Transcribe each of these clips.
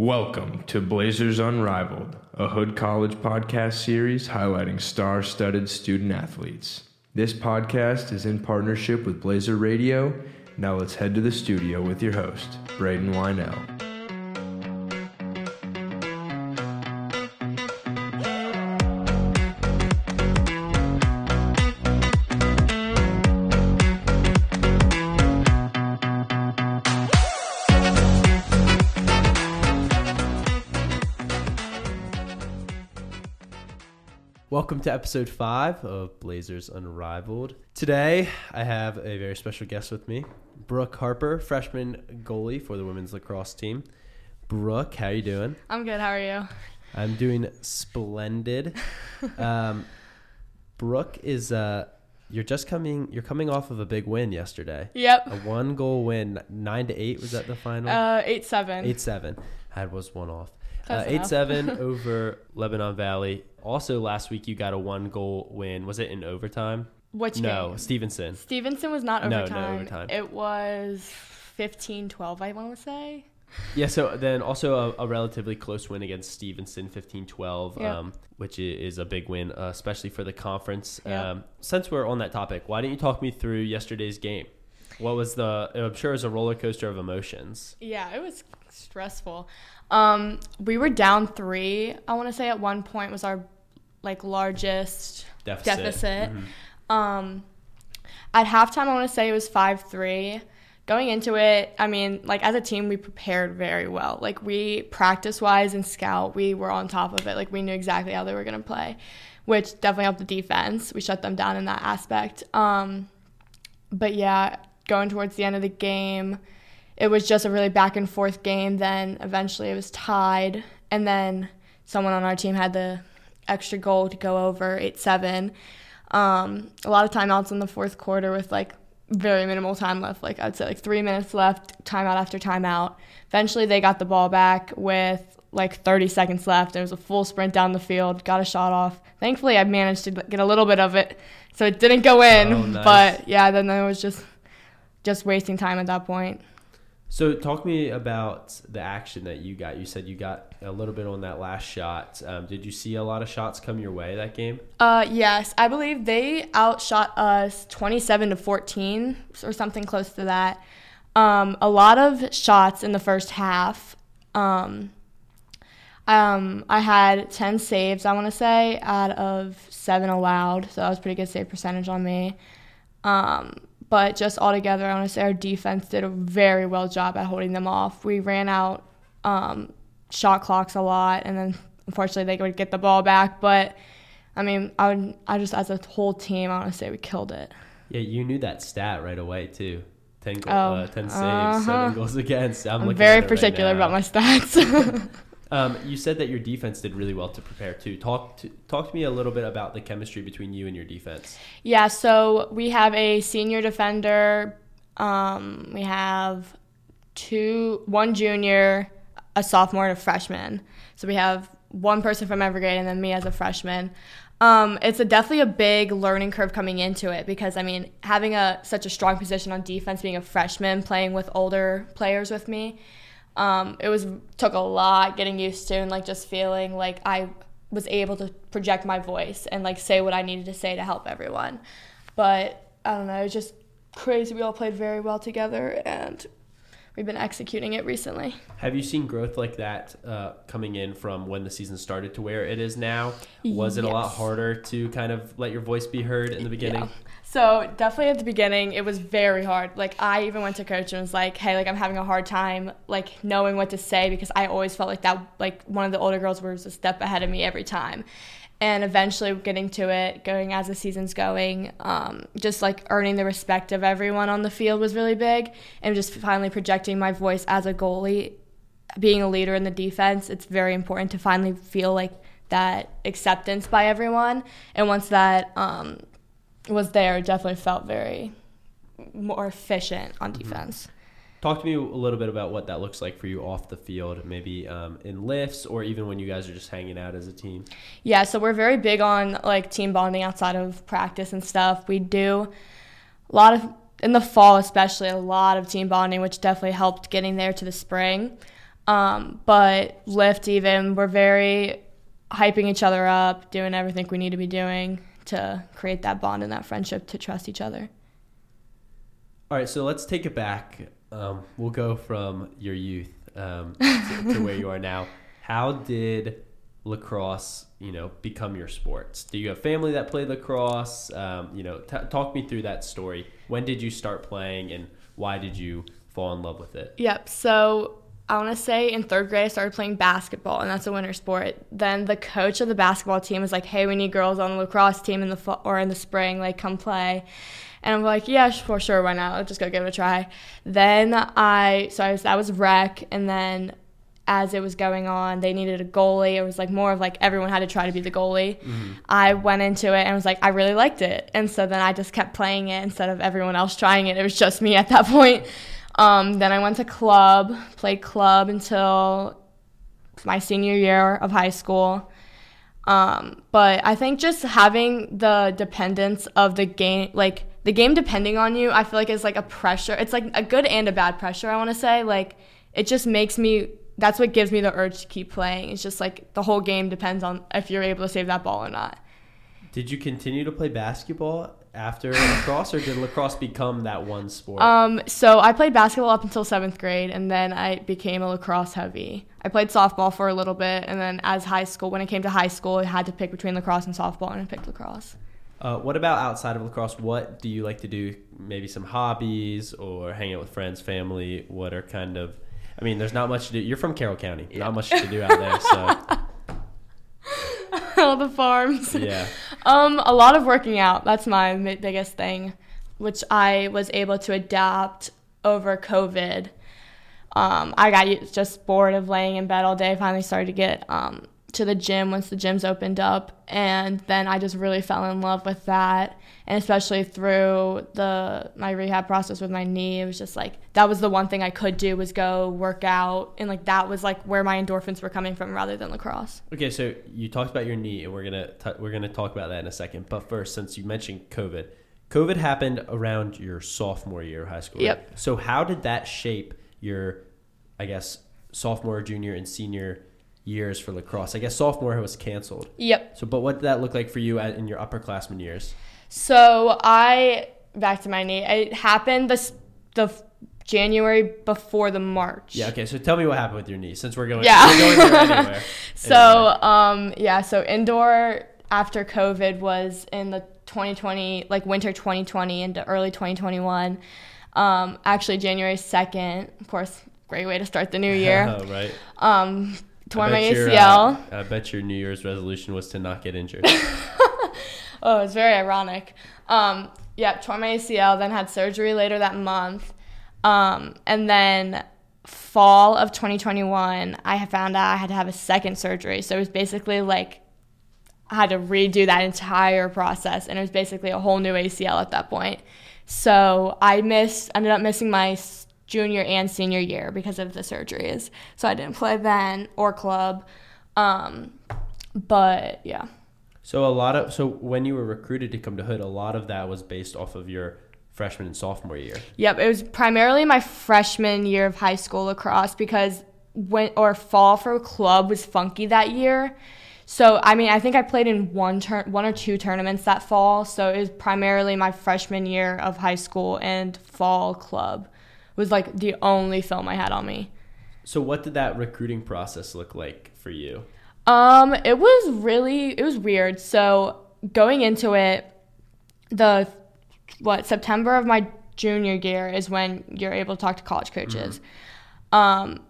Welcome to Blazers Unrivaled, a Hood College podcast series highlighting star studded student athletes. This podcast is in partnership with Blazer Radio. Now let's head to the studio with your host, Braden Wynell. Welcome to episode five of Blazers Unrivaled. Today, I have a very special guest with me, Brooke Harper, freshman goalie for the women's lacrosse team. Brooke, how you doing? I'm good. How are you? I'm doing splendid. um, Brooke is uh, you're just coming. You're coming off of a big win yesterday. Yep. A one goal win, nine to eight. Was that the final? Uh, eight seven. Eight seven. Had was one off. Uh, eight seven over Lebanon Valley. Also, last week you got a one goal win. Was it in overtime? Which no, game? Stevenson. Stevenson was not overtime. No, no overtime. It was 15-12, I want to say. Yeah, so then also a, a relatively close win against Stevenson, 15-12, Yep. um, which is a big win, uh, especially for the conference. Yep. Um, since we're on that topic, why don't you talk me through yesterday's game? What was the? I'm sure it was a roller coaster of emotions. Yeah, it was stressful. Um, we were down three. I want to say at one point was our like largest Deficit. deficit. Mhm. Um, at halftime, I want to say it was five three. Going into it, I mean, like as a team, we prepared very well. Like we practice wise and scout, we were on top of it. Like we knew exactly how they were gonna play, which definitely helped the defense. We shut them down in that aspect. Um, but yeah, going towards the end of the game, it was just a really back and forth game. Then eventually it was tied, and then someone on our team had the extra goal to go over eight seven. Um, a lot of timeouts in the fourth quarter with like very minimal time left. Like I'd say like three minutes left, timeout after timeout. Eventually they got the ball back with like 30 seconds left. It was a full sprint down the field, got a shot off. Thankfully I managed to get a little bit of it, so it didn't go in. Oh, nice. But yeah, then it was just just wasting time at that point. So talk me about the action that you got. You said you got a little bit on that last shot. Um, did you see a lot of shots come your way that game? Uh, yes, I believe they outshot us 27 to 14 or something close to that. Um, a lot of shots in the first half. Um, um, I had 10 saves, I want to say, out of seven allowed, so that was pretty good save percentage on me. Um, but just altogether, I want to say our defense did a very well job at holding them off. We ran out um, shot clocks a lot, and then unfortunately they would get the ball back. But I mean, I would, I just as a whole team, I want to say we killed it. Yeah, you knew that stat right away too. Ten, goal, Oh, uh, 10 saves, uh-huh. seven goals against. I'm, I'm, very it right particular about my stats. Um, you said that your defense did really well to prepare too. Talk to talk to me a little bit about the chemistry between you and your defense. yeah, so we have a senior defender. Um, we have two, one junior, a sophomore, and a freshman. So we have one person from every grade, and then me as a freshman. Um, it's a definitely a big learning curve coming into it because I mean having a such a strong position on defense, being a freshman, playing with older players with me, um, it was took a lot getting used to and like just feeling like I was able to project my voice and like say what I needed to say to help everyone. But I don't know, it was just crazy. We all played very well together and we've been executing it recently. Have you seen growth like that uh, coming in from when the season started to where it is now? Was it a lot harder to kind of let your voice be heard in the beginning? Yeah. So definitely at the beginning, it was very hard. Like I even went to coach and was like, "Hey, like I'm having a hard time like knowing what to say because I always felt like that like one of the older girls was a step ahead of me every time." And eventually getting to it, going as the season's going, um, just like earning the respect of everyone on the field was really big, and just finally projecting my voice as a goalie, being a leader in the defense. It's very important to finally feel like that acceptance by everyone, and once that um, was there, definitely felt very more efficient on defense. Talk to me a little bit about what that looks like for you off the field, maybe um, in lifts or even when you guys are just hanging out as a team. Yeah, so we're very big on like team bonding outside of practice and stuff. We do a lot of in the fall, especially a lot of team bonding, which definitely helped getting there to the spring. Um, but lift even, we're very hyping each other up, doing everything we need to be doing to create that bond and that friendship to trust each other. All right, so let's take it back. Um, we'll go from your youth um, to, to where you are now. How did lacrosse, you know, become your sports? Do you have family that played lacrosse? Um, you know, t- talk me through that story. When did you start playing, and why did you fall in love with it? Yep. So I want to say in third grade, I started playing basketball, and that's a winter sport. Then the coach of the basketball team was like, "Hey, we need girls on the lacrosse team in the fall or in the spring. Like, come play." And I'm like, "Yeah, for sure. Why not? Let's just go give it a try." Then I so I was that was rec, and then as it was going on, they needed a goalie. It was like more of like everyone had to try to be the goalie. Mm-hmm. I went into it and was like, I really liked it, and so then I just kept playing it instead of everyone else trying it. It was just me at that point. Um, then I went to club, played club until my senior year of high school. Um, but I think just having the dependence of the game, like the game depending on you, I feel like is like a pressure. It's like a good and a bad pressure, I want to say. Like it just makes me, that's what gives me the urge to keep playing. It's just like the whole game depends on if you're able to save that ball or not. Did you continue to play basketball after lacrosse, or did lacrosse become that one sport? Um, so I played basketball up until seventh grade, and then I became a lacrosse heavy. I played softball for a little bit, and then as high school, when it came to high school, I had to pick between lacrosse and softball, and I picked lacrosse. Uh, what about outside of lacrosse? What do you like to do? Maybe some hobbies or hang out with friends, family. What are kind of I mean, there's not much to do. You're from Carroll County. Yeah. Not much to do out there. So all the farms. Yeah. Um, a lot of working out. That's my biggest thing, which I was able to adapt over COVID. Um, I got just bored of laying in bed all day. Finally started to get um, to the gym once the gyms opened up and then I just really fell in love with that and especially through the my rehab process with my knee it was just like that was the one thing I could do was go work out and like that was like where my endorphins were coming from rather than lacrosse. Okay, so you talked about your knee and we're to t- we're to talk about that in a second. But first since you mentioned COVID, COVID happened around your sophomore year of high school. Yep. Right? So how did that shape your I guess sophomore, junior and senior years for lacrosse. I guess sophomore was canceled. Yep. So, but what did that look like for you at, in your upperclassmen years? So I back to my knee. It happened this the January before the March. Yeah. Okay. So tell me what happened with your knee since we're going. Yeah. We're going anywhere. so um yeah so indoor after COVID was in the 2020 like winter 2020 into early 2021. Um, actually January 2nd, of course, great way to start the new year. right. Um, tore my ACL. Uh, I bet your New Year's resolution was to not get injured. oh, it's very ironic. Um, yeah, tore my ACL, then had surgery later that month. Um, and then fall of 2021, I found out I had to have a second surgery. So it was basically like I had to redo that entire process, and it was basically a whole new ACL at that point. So I missed, ended up missing my junior and senior year because of the surgeries. So I didn't play then or club. Um, but yeah. So a lot of so when you were recruited to come to Hood, a lot of that was based off of your freshman and sophomore year. Yep, it was primarily my freshman year of high school lacrosse because when or fall for club was funky that year. So I mean, I think I played in one turn, one or two tournaments that fall. So it was primarily my freshman year of high school and fall club was like the only film I had on me. So what did that recruiting process look like for you? Um, it was really it was weird. So going into it, the what September of my junior year is when you're able to talk to college coaches. Mm-hmm. Um,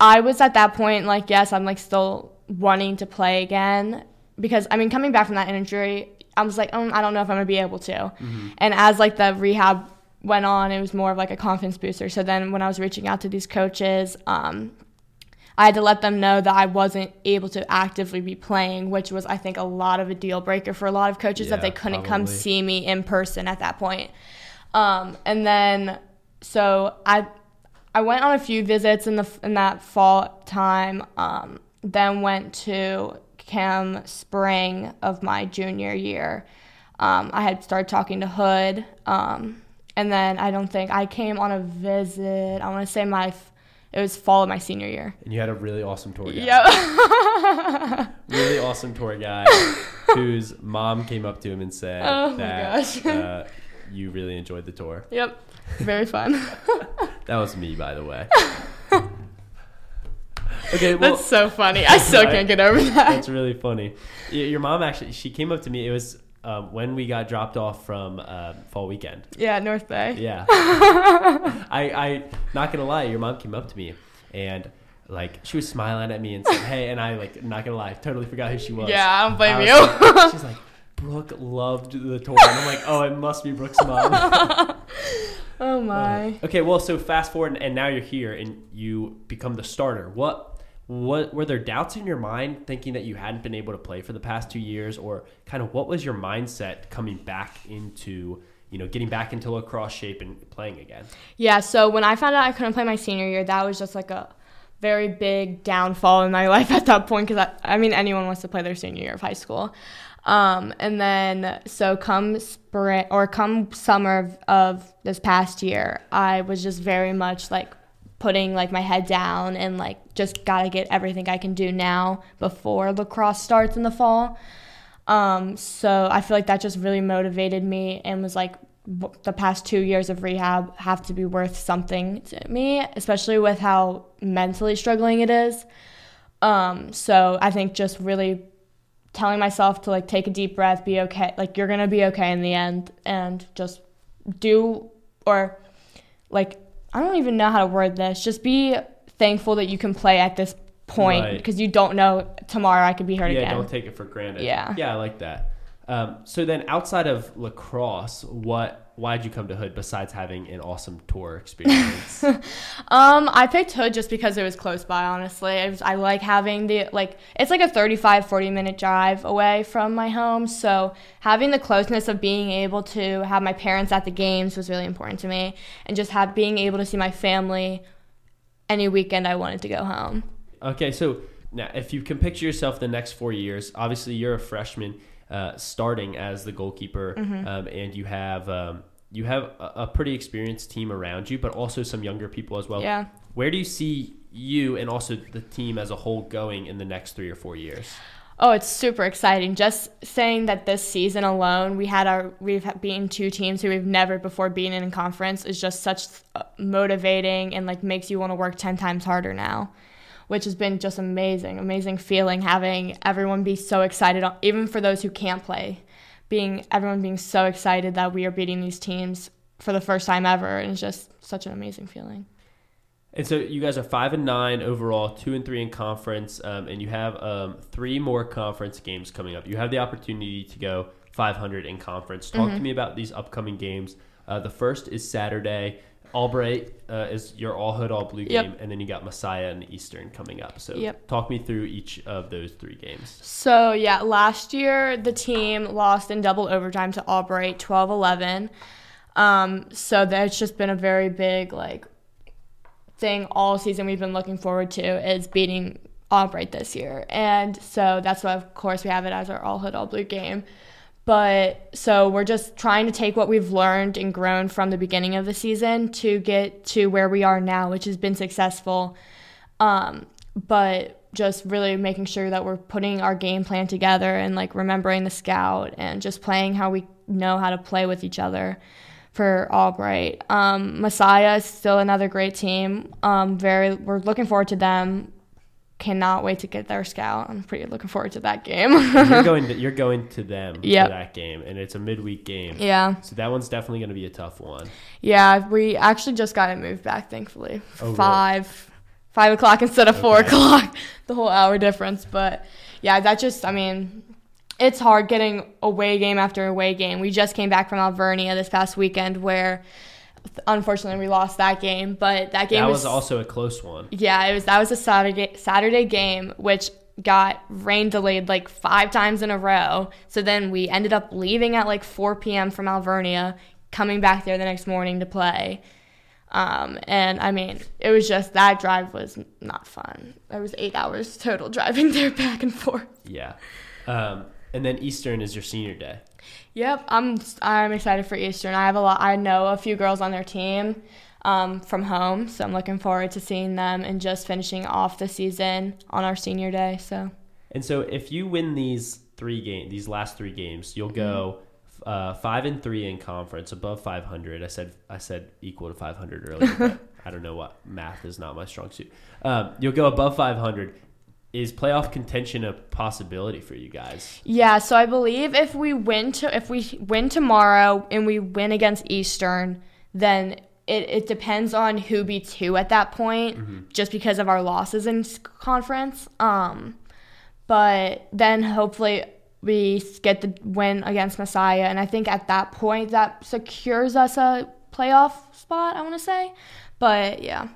I was at that point like, yes, I'm like still wanting to play again because I mean, coming back from that injury, I was like, oh, I don't know if I'm gonna be able to. Mm-hmm. And as like the rehab went on, it was more of like a confidence booster. So then when I was reaching out to these coaches, um, I had to let them know that I wasn't able to actively be playing, which was, I think, a lot of a deal breaker for a lot of coaches yeah, that they couldn't probably. come see me in person at that point. Um, and then, so I, I went on a few visits in the in that fall time. Um, then went to Cam spring of my junior year. Um, I had started talking to Hood. Um, and then I don't think I came on a visit. I want to say my It was fall of my senior year. And you had a really awesome tour guide. Yep. Really awesome tour guide whose mom came up to him and said Oh my that gosh. uh, you really enjoyed the tour. yep. Very fun. That was me, by the way. okay, well, That's so funny. I still Right. can't get over that. That's really funny. Your mom actually, she came up to me. It was um, when we got dropped off from uh, fall weekend. Yeah, North Bay. Yeah. I, I, not gonna lie, your mom came up to me and like she was smiling at me and said, "Hey," and I like, not gonna lie, totally forgot who she was. Yeah, I don't blame I you. like- she's like, Brooke loved the tour. And I'm like, oh, it must be Brooke's mom. oh my. okay, well, so fast forward, and now you're here, and you become the starter. What, what were there doubts in your mind, thinking that you hadn't been able to play for the past two years, or kind of what was your mindset coming back into, you know, getting back into lacrosse shape and playing again? Yeah, so when I found out I couldn't play my senior year, that was just like a very big downfall in my life at that point because I, I mean, anyone wants to play their senior year of high school. Um, and then, so come spring or come summer of, of this past year, I was just very much like putting like my head down and like just gotta get everything I can do now before lacrosse starts in the fall. Um, so I feel like that just really motivated me and was like the past two years of rehab have to be worth something to me, especially with how mentally struggling it is. Um, so I think just really telling myself to like take a deep breath, be okay, like you're gonna be okay in the end, and just do or like I don't even know how to word this. Just be thankful that you can play at this point Right. because you don't know tomorrow I could be hurt yeah, again. don't take it for granted. Yeah. yeah, I like that. Um, so then, outside of lacrosse, what? Why'd you come to Hood besides having an awesome tour experience? Um, I picked Hood just because it was close by, honestly. Was, I like having the, like, it's like a 35, 40 minute drive away from my home. So having the closeness of being able to have my parents at the games was really important to me. And just have being able to see my family any weekend I wanted to go home. Okay, so now if you can picture yourself the next four years, obviously you're a freshman uh, starting as the goalkeeper, Mm-hmm. um, and you have um, you have a, a pretty experienced team around you, but also some younger people as well. Yeah. Where do you see you and also the team as a whole going in the next three or four years? Oh, it's super exciting. Just saying that this season alone, we had our we've beaten two teams who we've never before beaten in conference is just such uh, motivating and like makes you want to work 10 times harder now, which has been just amazing, amazing feeling having everyone be so excited even for those who can't play. Being everyone being so excited that we are beating these teams for the first time ever and it's just such an amazing feeling. And so you guys are five and nine overall, two and three in conference, um, and you have um, three more conference games coming up. You have the opportunity to go 500 in conference. Talk to me about these upcoming games. Uh, the first is Saturday. Albright uh, is your all hood, all blue Yep. game, and then you got Messiah and Eastern coming up. So Yep. talk me through each of those three games. So, yeah, last year the team lost in double overtime to Albright 12 11. Um, so, that's just been a very big, like, thing all season we've been looking forward to is beating Albright this year. And so, that's why, of course, we have it as our all hood, all blue game. But so we're just trying to take what we've learned and grown from the beginning of the season to get to where we are now, which has been successful. Um, but just really making sure that we're putting our game plan together and like remembering the scout and just playing how we know how to play with each other for Albright. Um, Messiah is still another great team. Um, very, we're looking forward to them. Cannot wait to get their scout. I'm pretty looking forward to that game. you're going to, you're going to them Yep. for that game, and it's a midweek game. yeah. So that one's definitely going to be a tough one. Yeah, we actually just got it moved back, thankfully. Oh, really? Five, five o'clock instead of four o'clock. The whole hour difference, but yeah, that just, I mean, it's hard getting away game after away game. We just came back from Alvernia this past weekend, where unfortunately we lost that game, but that game that was, was also a close one. yeah, it was that was a Saturday Saturday game, which got rain delayed like five times in a row. So then we ended up leaving at like 4 p.m. from Alvernia, coming back there the next morning to play. Um, and I mean, it was just that drive was not fun. There was eight hours total driving there back and forth. Yeah. Um, and then Eastern is your senior day. Yep, I'm I'm excited for Eastern. I have a lot. I know a few girls on their team. um, from home. So I'm looking forward to seeing them and just finishing off the season on our senior day. So. And so if you win these three game, these last three games, you'll go uh, five and three in conference, above 500. I said I said equal to 500 earlier. I don't know what math is not my strong suit. Um, you'll go above 500. Is playoff contention a possibility for you guys? Yeah, so I believe if we win to if we win tomorrow and we win against Eastern, then it, it depends on who beats who at that point, Mm-hmm. just because of our losses in conference. Um, but then hopefully we get the win against Messiah, and I think at that point that secures us a playoff spot. I want to say, but yeah.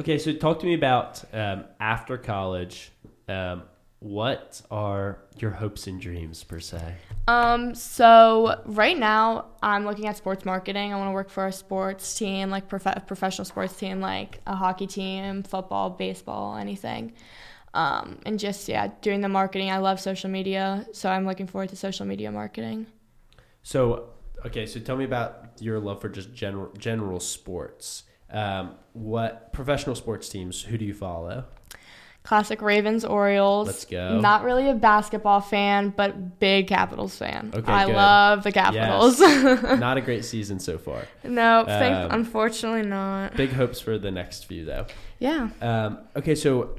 Okay, so talk to me about um, after college. Um, what are your hopes and dreams per se? Um, so right now I'm looking at sports marketing. I want to work for a sports team, like prof- professional sports team, like a hockey team, football, baseball, anything. Um, and just yeah, doing the marketing. I love social media, so I'm looking forward to social media marketing. So, okay, so tell me about your love for just general general sports. Um, what professional sports teams? Who do you follow? Classic Ravens, Orioles. Let's go. Not really a basketball fan, but big Capitals fan. Okay, I good. love the Capitals. Not a great season so far. no, thank, Um, unfortunately not. Big hopes for the next few though. Yeah. Um, okay, so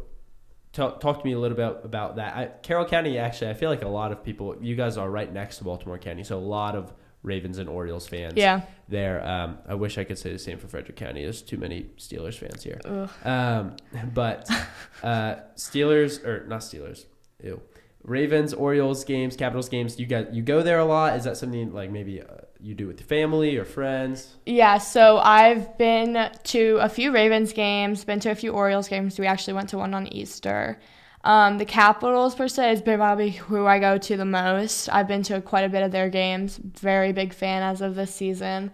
talk talk to me a little bit about that. I, Carroll County, actually, I feel like a lot of people. You guys are right next to Baltimore County, so a lot of Ravens and Orioles fans. Yeah. there. Um, I wish I could say the same for Frederick County. There's too many Steelers fans here. Um, but uh, Steelers or not Steelers, ew. Ravens, Orioles games, Capitals games. You got you go there a lot. Is that something like maybe uh, you do with your family or friends? Yeah, so I've been to a few Ravens games, been to a few Orioles games. We actually went to one on Easter. Um, the Capitals, per se, been probably who I go to the most. I've been to quite a bit of their games. Very big fan as of this season.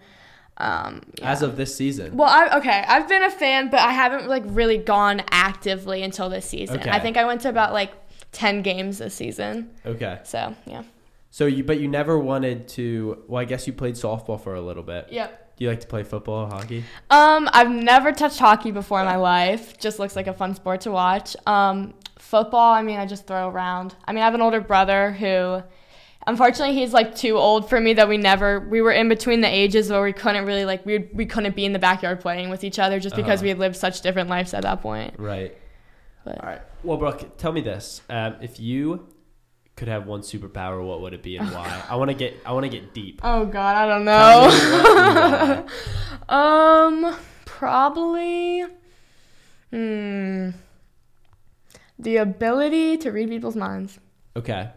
Um, yeah. As of this season, well, I, okay, I've been a fan, but I haven't like really gone actively until this season. Okay. I think I went to about like ten games this season. okay. So yeah. So you, but you never wanted to. Well, I guess you played softball for a little bit. Yep. Do you like to play football, or hockey? Um, I've never touched hockey before in my life. Just looks like a fun sport to watch. Um, football, I mean, I just throw around. I mean, I have an older brother who, unfortunately, he's like too old for me. That we never, we were in between the ages where we couldn't really like we we couldn't be in the backyard playing with each other just because Uh-huh. we had lived such different lives at that point. Right. But All right. Well, Brooke, tell me this: um, if you could have one superpower, what would it be and why? I want to get. I want to get deep. oh god, I don't know. what and why. um, probably. Hmm. The ability to read people's minds. Okay.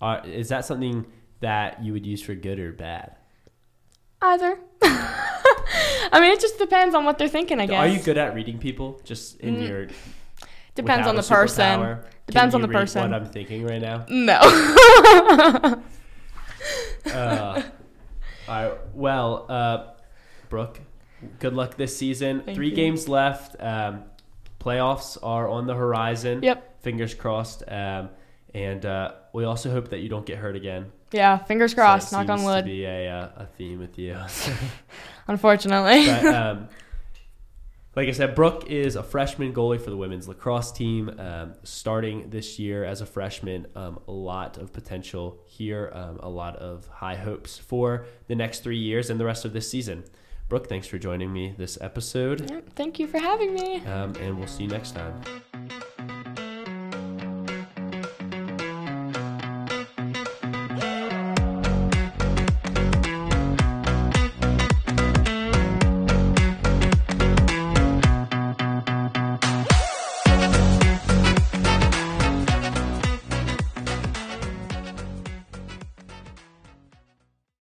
Uh, is that something that you would use for good or bad? Either. I mean, it just depends on what they're thinking, I guess. Are you good at reading people? Just in Mm, your Depends on the person. Depends on the person. What I'm thinking right now. No. Uh, all right. Well, uh, Brooke, good luck this season. Thank Three you. games left. Um, playoffs are on the horizon. yep. Fingers crossed. Um, and uh, we also hope that you don't get hurt again. Yeah. Fingers So crossed. that knock on seems To wood. be a, uh, a theme with you. Unfortunately. but, um, like I said, Brooke is a freshman goalie for the women's lacrosse team, um, starting this year as a freshman. Um, a lot of potential here, um, a lot of high hopes for the next three years and the rest of this season. Brooke, thanks for joining me this episode, Thank you for having me. um, and we'll see you next time.